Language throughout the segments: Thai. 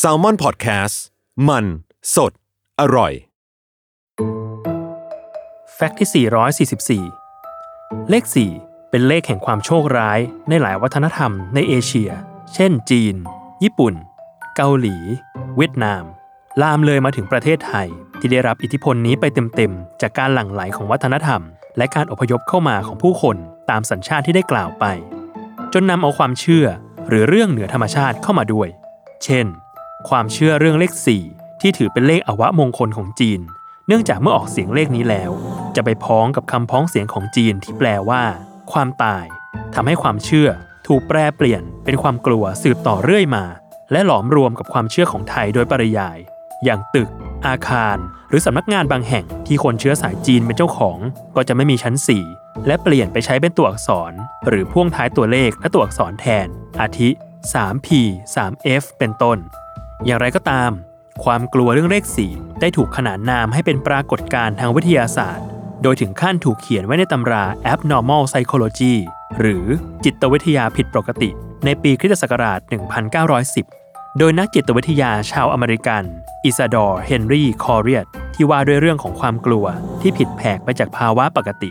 s a l ม o n PODCAST มัน สด อร่อย แฟกต์ที่ 444 เลข 4 เป็นเลขแห่งความโชคร้ายในหลายวัฒนธรรมในเอเชีย เช่น จีน ญี่ปุ่น เกาหลี เวียดนาม ลามเลยมาถึงประเทศไทย ที่ได้รับอิทธิพลนี้ไปเต็มๆ จากการหลั่งไหลของวัฒนธรรม และการอพยพเข้ามาของผู้คนตามสัญชาติที่ได้กล่าวไป จนนำเอาความเชื่อ หรือเรื่องเหนือธรรมชาติเข้ามาด้วย เช่น ความเชื่อเรื่องเลข 4 ที่ถือเป็นเลขอวะมงคลของจีน เนื่องจากเมื่อออกเสียงเลขนี้แล้ว จะไปพ้องกับคำพ้องเสียงของจีนที่แปลว่า ความตายทำให้ความเชื่อถูกแปลเปลี่ยนเป็นความกลัวสืบต่อเรื่อยมา และหลอมรวมกับความเชื่อของไทยโดยปริยาย อย่างตึก อาคาร หรือสำนักงานบางแห่งที่คนเชื้อสายจีนเป็นเจ้าของ ก็จะไม่มีชั้น4 และเปลี่ยนไปใช้เป็นตัวอักษร หรือพ่วงท้ายตัวเลขและตัวอักษรแทน อาทิ 3P 3F เป็นต้น อย่างไรก็ตาม ความกลัวเรื่องเลข 4 ได้ถูกขนานนามให้เป็นปรากฏการณ์ทางวิทยาศาสตร์ โดยถึงขั้นถูกเขียนไว้ในตำรา Abnormal Psychology หรือจิตวิทยาผิดปกติ ในปีคริสตศักราช 1910 โดยนักจิตวิทยาชาวอเมริกันอิซาดอร์ เฮนรี่ คอเรียตที่ว่าด้วยเรื่องของความกลัวที่ผิดแผกไปจากภาวะปกติ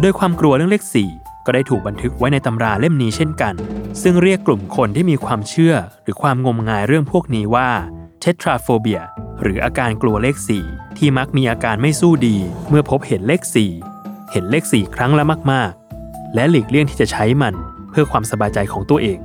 โดยความกลัวเรื่องเลข 4 ก็ได้ถูกบันทึกไว้ในตำราเล่มนี้เช่นกัน ซึ่งเรียกกลุ่มคนที่มีความเชื่อหรือความงมงายเรื่องพวกนี้ว่า tetraphobia หรืออาการกลัวเลข 4 ที่มักมีอาการไม่สู้ดี เมื่อพบเห็นเลข 4 เห็นเลข 4 ครั้งละมาก ๆ และหลีกเลี่ยงที่จะใช้มันเพื่อความสบายใจของตัวเอง